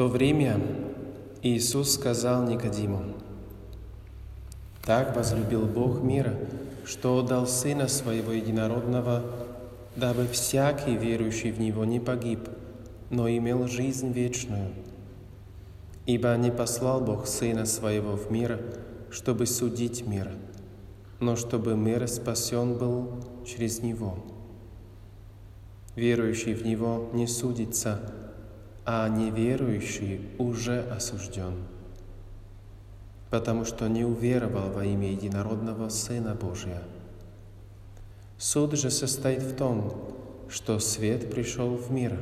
то время Иисус сказал Никодиму, «Так возлюбил Бог мира, что отдал Сына Своего Единородного, дабы всякий верующий в Него не погиб, но имел жизнь вечную. Ибо не послал Бог Сына Своего в мир, чтобы судить мир, но чтобы мир спасен был через Него. Верующий в Него не судится, а неверующий уже осужден, потому что не уверовал во имя единородного Сына Божия. Суд же состоит в том, что свет пришел в мир,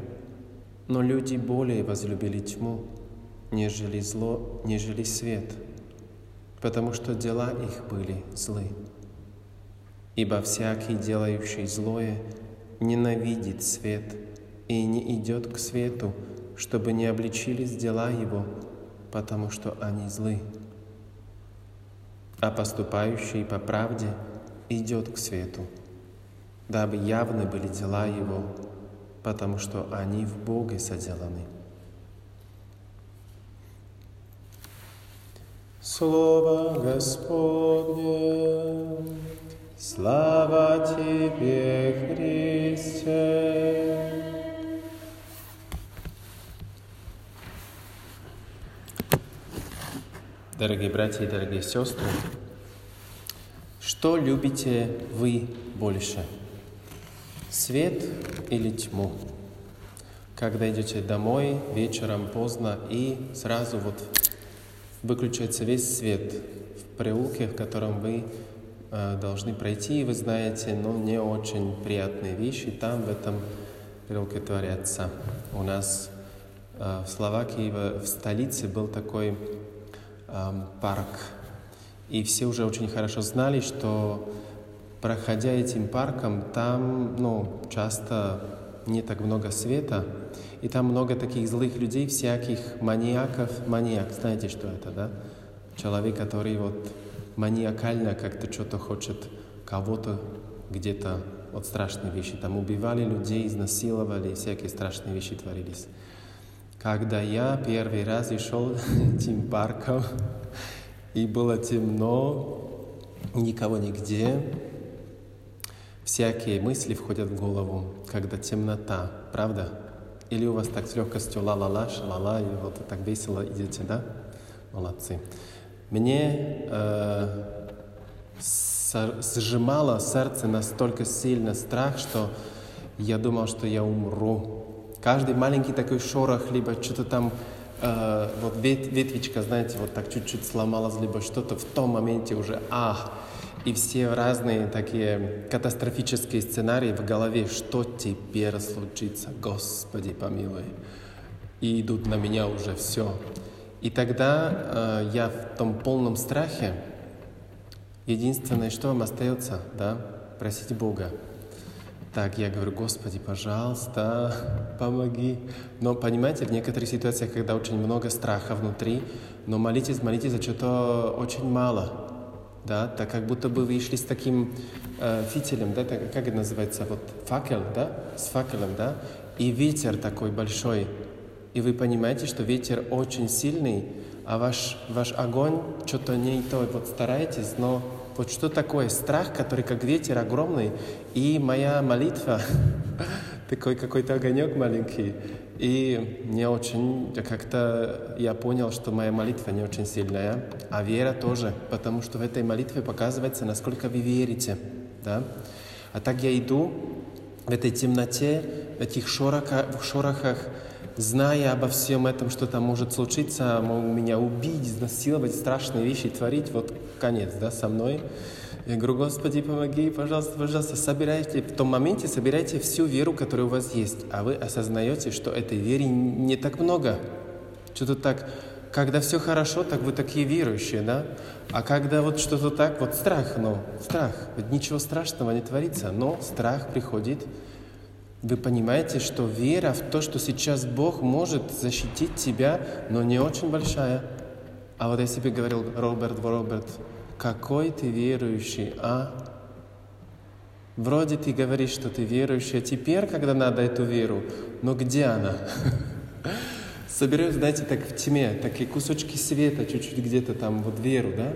но люди более возлюбили тьму, нежели зло, нежели свет, потому что дела их были злы. Ибо всякий, делающий злое, ненавидит свет и не идет к свету, чтобы не обличились дела его, потому что они злы. А поступающий по правде идет к свету, дабы явны были дела его, потому что они в Боге соделаны. Слово Господне, слава Тебе, Христе. Дорогие братья и дорогие сестры, что любите вы больше? Свет или тьму? Когда идете домой вечером поздно и сразу вот выключается весь свет в переулке, в котором вы э, должны пройти, и вы знаете, ну, не очень приятные вещи там в этом переулке творятся. У нас э, в Словакии, в столице был такой парк. И все уже очень хорошо знали, что проходя этим парком, там ну, часто не так много света, и там много таких злых людей, всяких маньяков. Маньяк, знаете, что это, да? Человек, который вот маниакально как-то что-то хочет кого-то где-то вот страшные вещи. Там убивали людей, изнасиловали, всякие страшные вещи творились. Когда я первый раз шел этим парком, и было темно, никого нигде, всякие мысли входят в голову, когда темнота, правда? Или у вас так с легкостью ла-ла-ла, ша-ла-ла, и вот так весело идете, да? Молодцы. Мне э, сжимало сердце настолько сильно страх, что я думал, что я умру. Каждый маленький такой шорох, либо что-то там, э, вот вет, ветвичка, знаете, вот так чуть-чуть сломалась, либо что-то в том моменте уже, ах, и все разные такие катастрофические сценарии в голове, что теперь случится, Господи помилуй. И идут на меня уже все. И тогда э, я в том полном страхе, единственное, что вам остается, да, просить Бога. Так, я говорю, Господи, пожалуйста, помоги. Но понимаете, в некоторых ситуациях, когда очень много страха внутри, но молитесь, молитесь за что-то очень мало. Да, так как будто бы вы шли с таким э, фитилем, да, так, как это называется, вот факел, да, с факелом, да, и ветер такой большой, и вы понимаете, что ветер очень сильный, а ваш, ваш огонь что-то не то, вот стараетесь, но вот что такое страх, который как ветер огромный, и моя молитва, такой какой-то огонек маленький. И не очень, как-то я понял, что моя молитва не очень сильная, а вера тоже, потому что в этой молитве показывается, насколько вы верите. Да? А так я иду в этой темноте, в этих шорохах, в шорохах, зная обо всем этом, что там может случиться, меня убить, изнасиловать, страшные вещи творить, вот конец, да, со мной. Я говорю, Господи, помоги, пожалуйста, пожалуйста, собирайте, в том моменте собирайте всю веру, которая у вас есть, а вы осознаете, что этой веры не так много. Что-то так, когда все хорошо, так вы такие верующие, да? А когда вот что-то так, вот страх, ну, страх, ведь ничего страшного не творится, но страх приходит, вы понимаете, что вера в то, что сейчас Бог может защитить тебя, но не очень большая. А вот я себе говорил, Роберт, Роберт, какой ты верующий, а? Вроде ты говоришь, что ты верующий, а теперь, когда надо эту веру, но где она? соберешь, знаете, так в тьме, такие кусочки света, чуть-чуть где-то там, вот веру, да?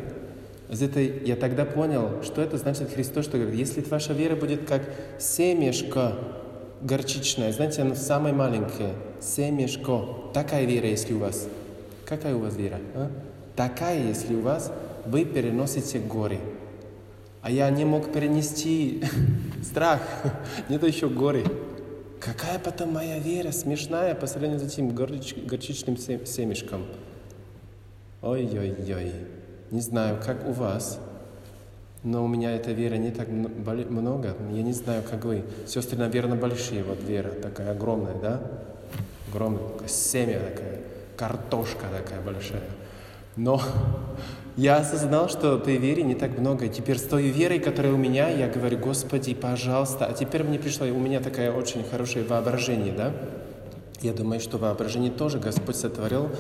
Из этой я тогда понял, что это значит Христос, что говорит, если ваша вера будет как семешко горчичное, знаете, оно самое маленькое, семешко, такая вера, если у вас. Какая у вас вера? А? Такая, если у вас, вы переносите горы. А я не мог перенести страх, не то еще горы. Какая потом моя вера смешная по сравнению с этим горчич, горчичным семечком. Ой-ой-ой. Не знаю, как у вас, но у меня эта вера не так много. Я не знаю, как вы. Сестры, наверное, большие. Вот вера такая огромная, да? Огромная, такая семя такая, картошка такая большая. Но я осознал, что той вере не так много. Теперь с той верой, которая у меня, я говорю, Господи, пожалуйста. А теперь мне пришло, у меня такое очень хорошее воображение, да? Я думаю, что воображение тоже Господь сотворил,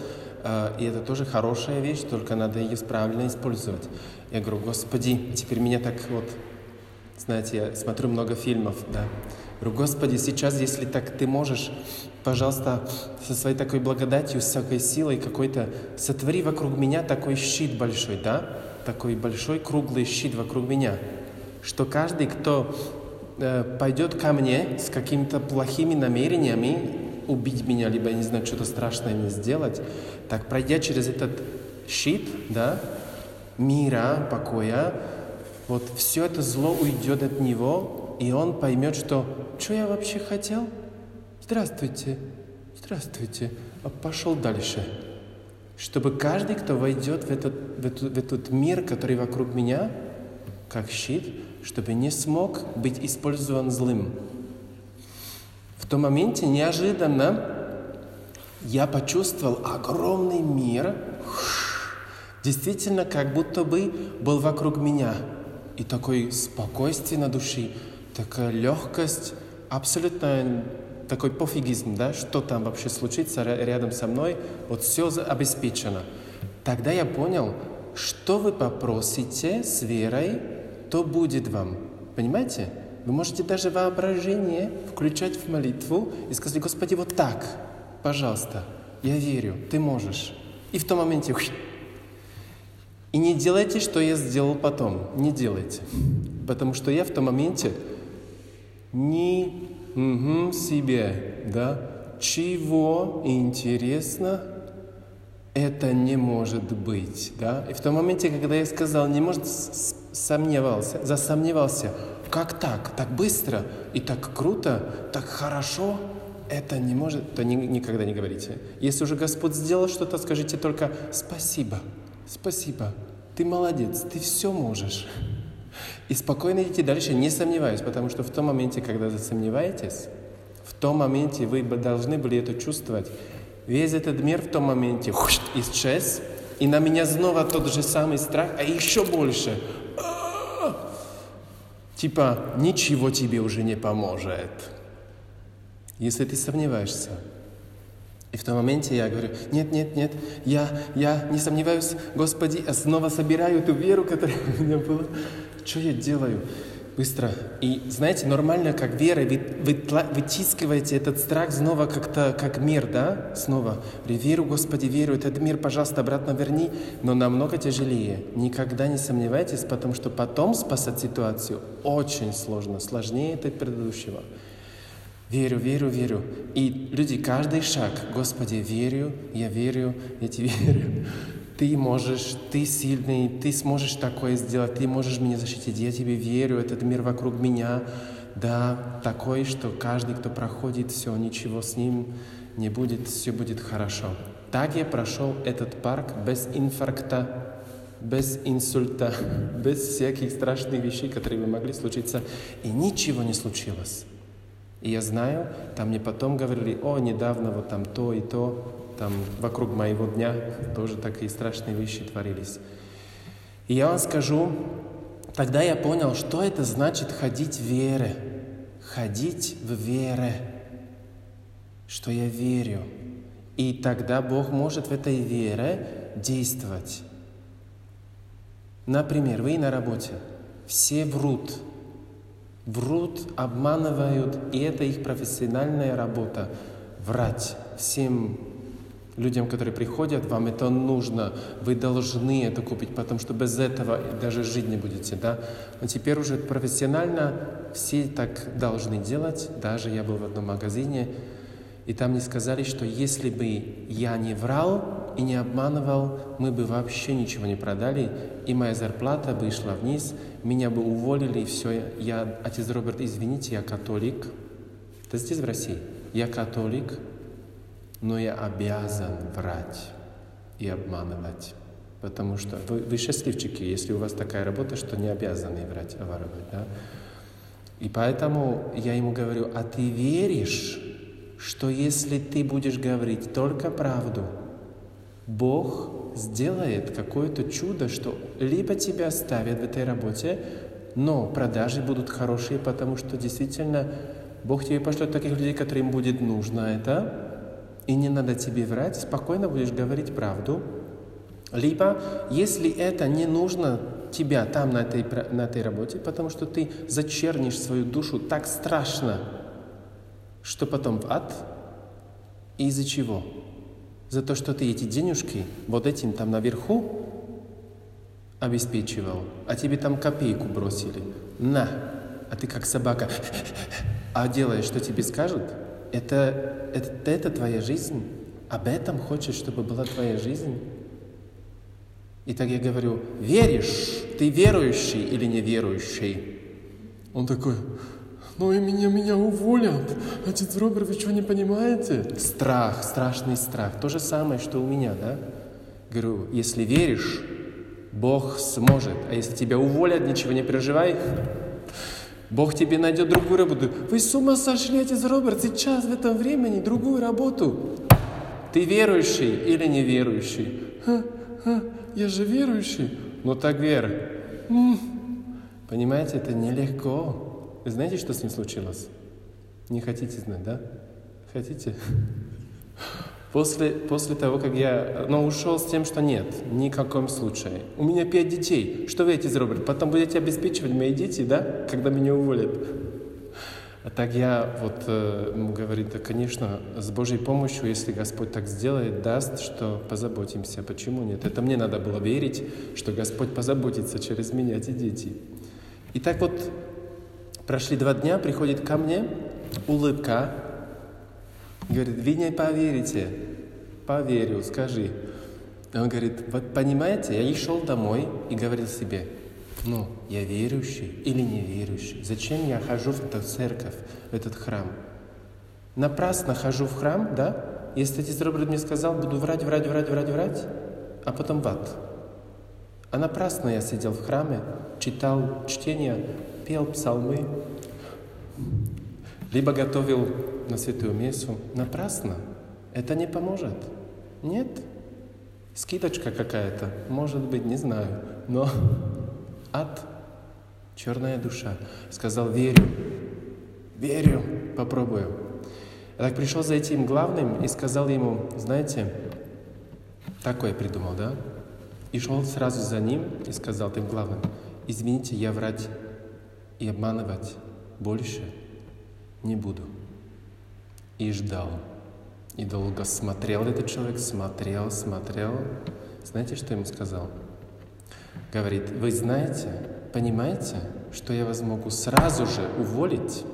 и это тоже хорошая вещь, только надо ее правильно использовать. Я говорю, Господи, теперь меня так вот, знаете, я смотрю много фильмов, да, Говорю, Господи, сейчас, если так ты можешь, пожалуйста, со своей такой благодатью, с всякой силой какой-то, сотвори вокруг меня такой щит большой, да? Такой большой круглый щит вокруг меня, что каждый, кто э, пойдет ко мне с какими-то плохими намерениями, убить меня, либо, я не знаю, что-то страшное мне сделать, так пройдя через этот щит, да, мира, покоя, вот все это зло уйдет от него, и он поймет, что «что я вообще хотел? Здравствуйте, здравствуйте». А пошел дальше. Чтобы каждый, кто войдет в этот, в, этот, в этот мир, который вокруг меня, как щит, чтобы не смог быть использован злым. В том моменте неожиданно я почувствовал огромный мир, действительно, как будто бы был вокруг меня. И такое спокойствие на душе, такая легкость, абсолютно такой пофигизм, да, что там вообще случится рядом со мной, вот все обеспечено. Тогда я понял, что вы попросите с верой, то будет вам. Понимаете? Вы можете даже воображение включать в молитву и сказать, Господи, вот так, пожалуйста, я верю, Ты можешь. И в том моменте и не делайте, что я сделал потом. Не делайте. Потому что я в том моменте ни угу, себе, да, чего интересно это не может быть, да. И в том моменте, когда я сказал, не может, сомневался, засомневался, как так, так быстро и так круто, так хорошо, это не может, то ни, никогда не говорите. Если уже Господь сделал что-то, скажите только спасибо, спасибо, ты молодец, ты все можешь. И спокойно идти дальше, не сомневаюсь, потому что в том моменте, когда засомневаетесь, в том моменте вы должны были это чувствовать. Весь этот мир в том моменте исчез, и на меня снова тот же самый страх, а еще больше. Типа, ничего тебе уже не поможет, если ты сомневаешься. И в том моменте я говорю, нет, нет, нет, я, я не сомневаюсь, Господи, я снова собираю эту веру, которая у меня была. Что я делаю? Быстро. И знаете, нормально, как вера, вы, вы вытискиваете этот страх снова как-то, как мир, да? Снова. Верю, Господи, верю, этот мир, пожалуйста, обратно верни. Но намного тяжелее. Никогда не сомневайтесь, потому что потом спасать ситуацию очень сложно, сложнее это предыдущего. Верю, верю, верю. И люди, каждый шаг, Господи, верю, я верю, я тебе верю ты можешь, ты сильный, ты сможешь такое сделать, ты можешь меня защитить, я тебе верю, этот мир вокруг меня, да, такой, что каждый, кто проходит, все, ничего с ним не будет, все будет хорошо. Так я прошел этот парк без инфаркта, без инсульта, без всяких страшных вещей, которые бы могли случиться, и ничего не случилось. И я знаю, там мне потом говорили, о, недавно вот там то и то, там вокруг моего дня тоже такие страшные вещи творились. И я вам скажу, тогда я понял, что это значит ходить в вере. Ходить в вере, что я верю. И тогда Бог может в этой вере действовать. Например, вы на работе, все врут, врут, обманывают, и это их профессиональная работа – врать всем Людям, которые приходят, вам это нужно, вы должны это купить, потому что без этого даже жить не будете, да. Но теперь уже профессионально все так должны делать. Даже я был в одном магазине, и там мне сказали, что если бы я не врал и не обманывал, мы бы вообще ничего не продали, и моя зарплата бы шла вниз, меня бы уволили, и все. Я, отец Роберт, извините, я католик. Это здесь, в России. Я католик, но я обязан врать и обманывать. Потому что вы, вы счастливчики, если у вас такая работа, что не обязаны врать, а воровать. Да? И поэтому я ему говорю, а ты веришь, что если ты будешь говорить только правду, Бог сделает какое-то чудо, что либо тебя оставят в этой работе, но продажи будут хорошие, потому что действительно Бог тебе пошлет таких людей, которым будет нужно это, и не надо тебе врать, спокойно будешь говорить правду. Либо, если это не нужно тебя там на этой, на этой работе, потому что ты зачернишь свою душу так страшно, что потом в ад. И из-за чего? За то, что ты эти денежки вот этим там наверху обеспечивал, а тебе там копейку бросили. На! А ты как собака, а делаешь, что тебе скажут – это, это, это твоя жизнь? Об этом хочешь, чтобы была твоя жизнь? И так я говорю, веришь, ты верующий или неверующий? Он такой, ну и меня, меня уволят. Отец Роберт, вы что, не понимаете? Страх, страшный страх. То же самое, что у меня, да? Говорю, если веришь, Бог сможет. А если тебя уволят, ничего не переживай. Бог тебе найдет другую работу. Вы с ума сошли, отец Роберт, сейчас, в этом времени, другую работу. Ты верующий или неверующий? Ха, ха, я же верующий. Ну так вера. Понимаете, это нелегко. Вы знаете, что с ним случилось? Не хотите знать, да? Хотите? После, после того, как я ну, ушел с тем, что нет, ни в каком случае. У меня пять детей. Что вы эти сделали? Потом будете обеспечивать мои дети, да, когда меня уволят. А так я вот э, ему говорит, да, конечно, с Божьей помощью, если Господь так сделает, даст, что позаботимся. Почему нет? Это мне надо было верить, что Господь позаботится через меня, эти дети. И так вот прошли два дня, приходит ко мне улыбка, Говорит, вы не поверите. Поверю, скажи. Он говорит, вот понимаете, я и шел домой и говорил себе, ну, я верующий или неверующий? Зачем я хожу в эту церковь, в этот храм? Напрасно хожу в храм, да? Если отец Роберт мне сказал, буду врать, врать, врать, врать, врать, а потом в ад. А напрасно я сидел в храме, читал чтение, пел псалмы, либо готовил на святую мессу напрасно. Это не поможет. Нет. Скидочка какая-то, может быть, не знаю. Но ад, черная душа. Сказал, верю, верю, попробую. Я так пришел за этим главным и сказал ему, знаете, такое придумал, да? И шел сразу за ним и сказал тем главным, извините, я врать и обманывать больше не буду и ждал. И долго смотрел этот человек, смотрел, смотрел. Знаете, что ему сказал? Говорит, вы знаете, понимаете, что я вас могу сразу же уволить?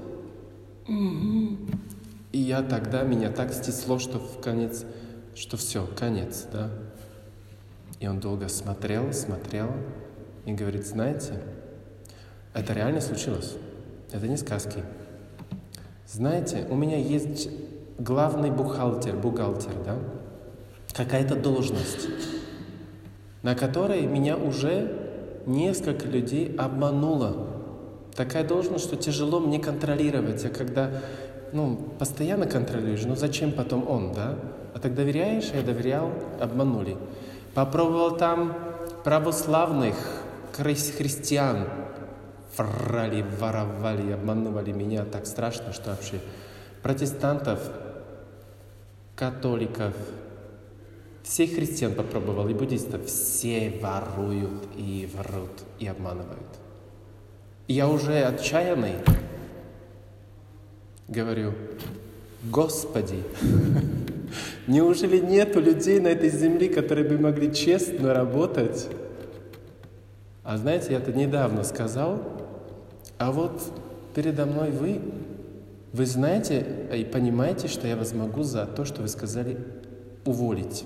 И я тогда, меня так стесло, что в конец, что все, конец, да? И он долго смотрел, смотрел и говорит, знаете, это реально случилось. Это не сказки. Знаете, у меня есть главный бухгалтер, бухгалтер, да? Какая-то должность, на которой меня уже несколько людей обмануло. Такая должность, что тяжело мне контролировать. А когда ну, постоянно контролируешь, ну зачем потом он, да? А так доверяешь, я доверял, обманули. Попробовал там православных христиан, врали, воровали, обманывали меня так страшно, что вообще протестантов, католиков, всех христиан попробовал и буддистов, все воруют и врут и обманывают. я уже отчаянный говорю, Господи, Неужели нету людей на этой земле, которые бы могли честно работать? А знаете, я это недавно сказал, а вот передо мной вы, вы знаете и понимаете, что я вас могу за то, что вы сказали, уволить.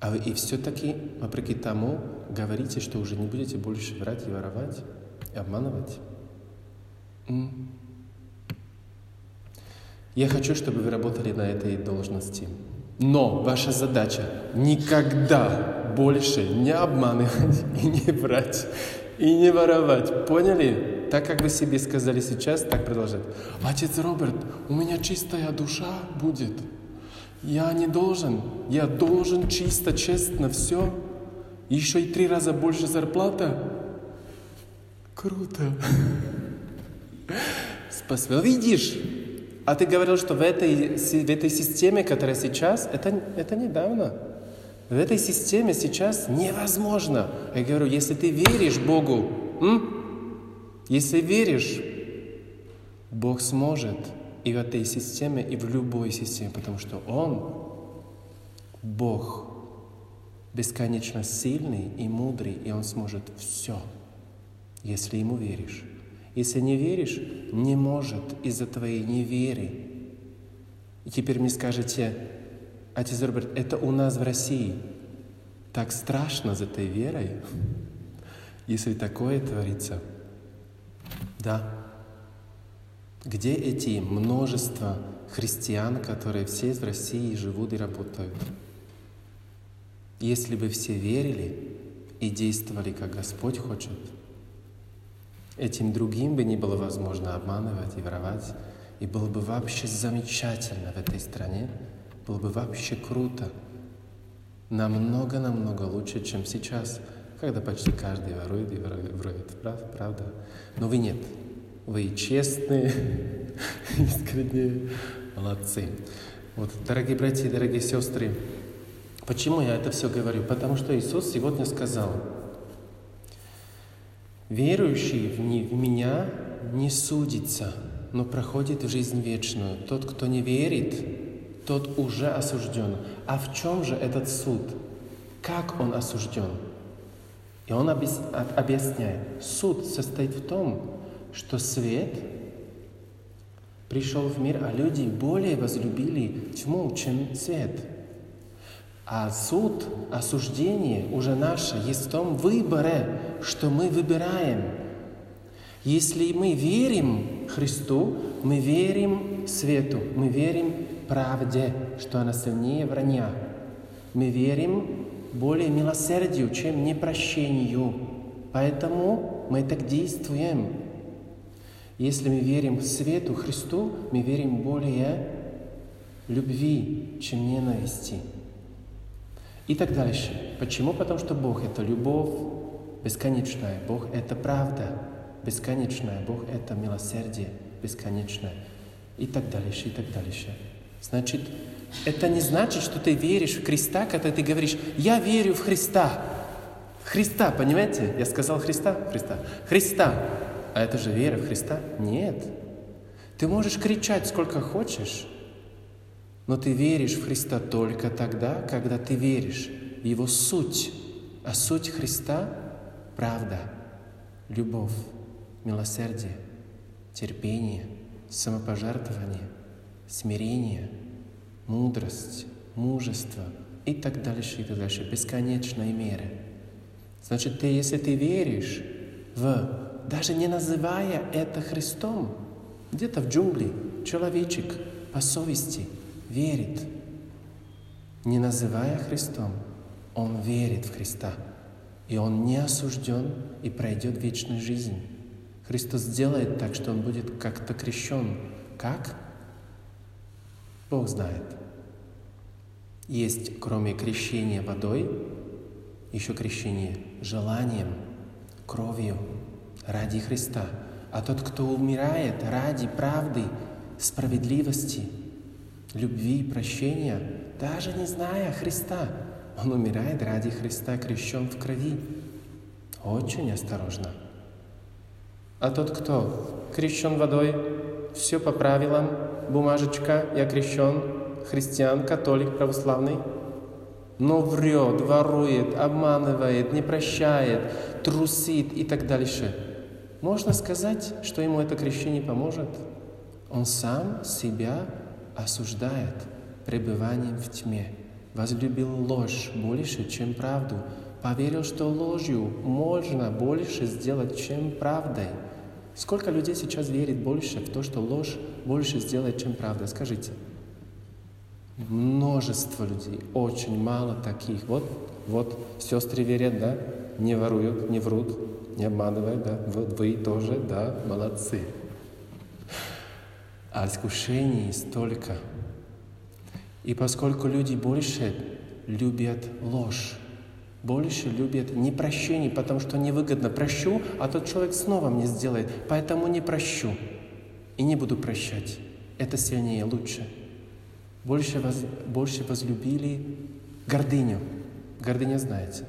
А вы и все-таки, вопреки тому, говорите, что уже не будете больше врать и воровать, и обманывать. М? Я хочу, чтобы вы работали на этой должности. Но ваша задача никогда больше не обманывать и не врать, и не воровать. Поняли? Так, как вы себе сказали сейчас, так продолжать. Отец Роберт, у меня чистая душа будет. Я не должен. Я должен чисто, честно все. Еще и три раза больше зарплата. Круто. Спасибо. Видишь, а ты говорил, что в этой, в этой системе, которая сейчас, это, это недавно. В этой системе сейчас невозможно. Я говорю, если ты веришь Богу, м? если веришь, Бог сможет и в этой системе, и в любой системе, потому что Он, Бог, бесконечно сильный и мудрый, и Он сможет все, если Ему веришь. Если не веришь, не может из-за твоей неверы. И теперь мне скажете, отец Роберт, это у нас в России так страшно за этой верой, если такое творится. Да. Где эти множество христиан, которые все в России живут и работают? Если бы все верили и действовали, как Господь хочет – Этим другим бы не было возможно обманывать и воровать. И было бы вообще замечательно в этой стране, было бы вообще круто. Намного-намного лучше, чем сейчас, когда почти каждый ворует и ворует, правда? Но вы нет. Вы честные, искренние, молодцы. Вот, дорогие братья и дорогие сестры, почему я это все говорю? Потому что Иисус сегодня сказал – Верующий в, меня не судится, но проходит в жизнь вечную. Тот, кто не верит, тот уже осужден. А в чем же этот суд? Как он осужден? И он объясняет. Суд состоит в том, что свет пришел в мир, а люди более возлюбили тьму, чем свет. А суд, осуждение уже наше есть в том выборе, что мы выбираем. Если мы верим Христу, мы верим свету, мы верим правде, что она сильнее вранья. Мы верим более милосердию, чем непрощению. Поэтому мы так действуем. Если мы верим свету Христу, мы верим более любви, чем ненависти. И так дальше. Почему? Потому что Бог — это любовь бесконечная. Бог — это правда бесконечная. Бог — это милосердие бесконечное. И так дальше, и так дальше. Значит, это не значит, что ты веришь в Христа, когда ты говоришь, я верю в Христа. Христа, понимаете? Я сказал Христа, Христа. Христа. А это же вера в Христа? Нет. Ты можешь кричать сколько хочешь, но ты веришь в Христа только тогда, когда ты веришь в Его суть. А суть Христа – правда, любовь, милосердие, терпение, самопожертвование, смирение, мудрость, мужество и так дальше, и так дальше, бесконечной меры. Значит, ты, если ты веришь в, даже не называя это Христом, где-то в джунгли, человечек по совести – верит, не называя Христом, он верит в Христа, и он не осужден и пройдет вечную жизнь. Христос сделает так, что он будет как-то крещен. Как? Бог знает. Есть, кроме крещения водой, еще крещение желанием, кровью ради Христа. А тот, кто умирает ради правды, справедливости – любви, прощения, даже не зная Христа. Он умирает ради Христа, крещен в крови. Очень осторожно. А тот, кто крещен водой, все по правилам, бумажечка, я крещен, христиан, католик, православный, но врет, ворует, обманывает, не прощает, трусит и так дальше. Можно сказать, что ему это крещение поможет? Он сам себя осуждает пребыванием в тьме, возлюбил ложь больше, чем правду, поверил, что ложью можно больше сделать, чем правдой. Сколько людей сейчас верит больше в то, что ложь больше сделает, чем правда? Скажите. Множество людей, очень мало таких. Вот, вот, сестры верят, да? Не воруют, не врут, не обманывают, да? Вот вы тоже, да? Молодцы. А искушений столько. И поскольку люди больше любят ложь, больше любят непрощение, потому что невыгодно. Прощу, а тот человек снова мне сделает, поэтому не прощу и не буду прощать. Это сильнее, лучше больше, воз, больше возлюбили гордыню. Гордыня, знаете,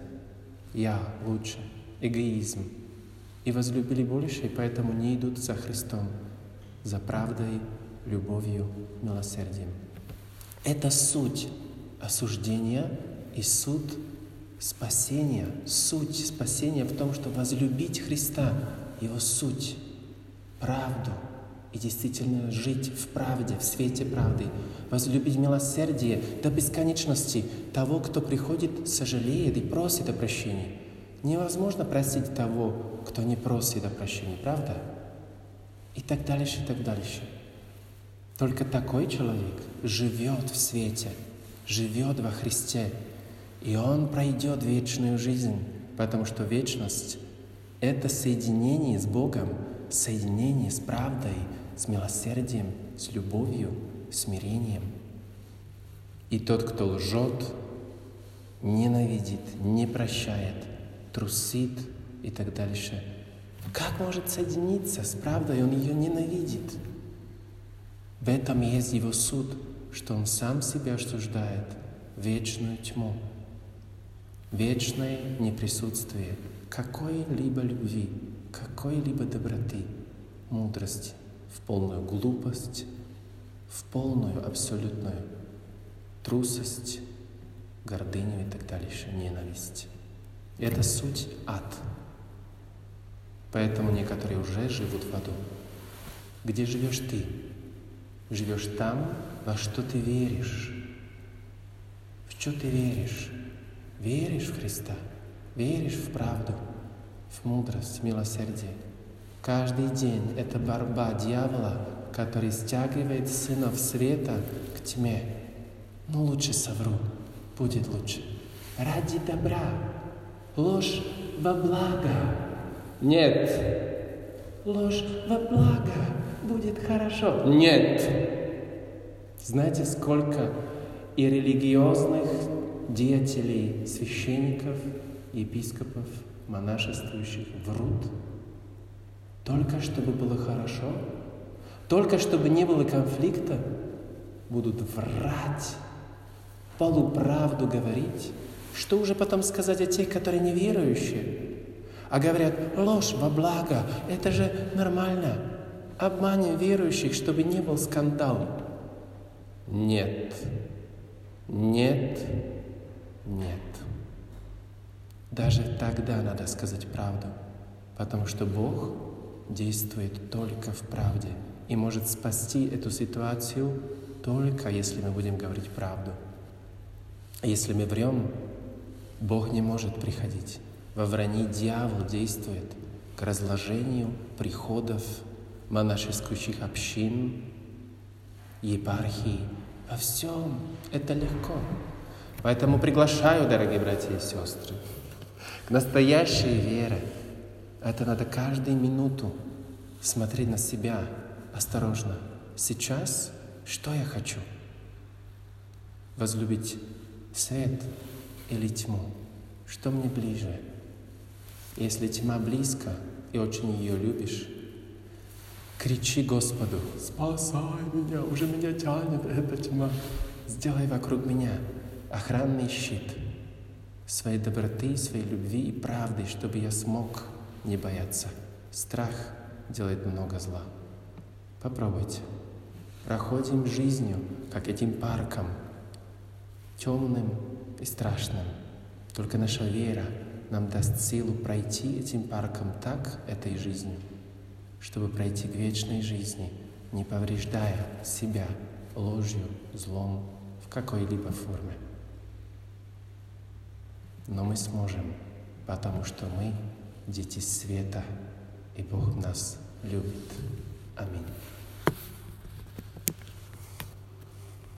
я лучше, эгоизм. И возлюбили больше, и поэтому не идут за Христом, за правдой, любовью, милосердием. Это суть осуждения и суд спасения. Суть спасения в том, что возлюбить Христа, Его суть, правду – и действительно жить в правде, в свете правды, возлюбить милосердие до бесконечности того, кто приходит, сожалеет и просит о прощении. Невозможно простить того, кто не просит о прощении, правда? И так дальше, и так дальше. Только такой человек живет в свете, живет во Христе, и он пройдет вечную жизнь, потому что вечность — это соединение с Богом, соединение с правдой, с милосердием, с любовью, смирением. И тот, кто лжет, ненавидит, не прощает, трусит и так дальше, как может соединиться с правдой? Он ее ненавидит. В этом есть его суд, что он сам себя осуждает вечную тьму, вечное неприсутствие какой-либо любви, какой-либо доброты, мудрости в полную глупость, в полную абсолютную трусость, гордыню и так дальше, ненависть. И это суть ад. Поэтому некоторые уже живут в аду. Где живешь ты? Живешь там, во что ты веришь. В что ты веришь? Веришь в Христа? Веришь в правду, в мудрость, в милосердие? Каждый день это борьба дьявола, который стягивает сынов света к тьме. Но ну, лучше совру, будет лучше. Ради добра, ложь во благо. Нет, ложь во благо, будет хорошо. Нет. Знаете, сколько и религиозных деятелей, священников, епископов, монашествующих врут – только чтобы было хорошо, только чтобы не было конфликта, будут врать, полуправду говорить. Что уже потом сказать о тех, которые неверующие? А говорят, ложь во благо, это же нормально. Обманем верующих, чтобы не был скандал. Нет, нет, нет. Даже тогда надо сказать правду, потому что Бог действует только в правде и может спасти эту ситуацию только если мы будем говорить правду. Если мы врем, Бог не может приходить. Во вранье дьявол действует к разложению приходов монашеских общин, епархии. Во всем это легко. Поэтому приглашаю, дорогие братья и сестры, к настоящей вере, это надо каждую минуту смотреть на себя осторожно. Сейчас что я хочу? Возлюбить свет или тьму? Что мне ближе? Если тьма близко и очень ее любишь, кричи Господу, спасай меня, уже меня тянет эта тьма. Сделай вокруг меня охранный щит своей доброты, своей любви и правды, чтобы я смог не бояться. Страх делает много зла. Попробуйте. проходим жизнью, как этим парком, темным и страшным. Только наша вера нам даст силу пройти этим парком так этой жизнью, чтобы пройти к вечной жизни, не повреждая себя ложью, злом в какой-либо форме. Но мы сможем, потому что мы дети света, и Бог нас любит. Аминь.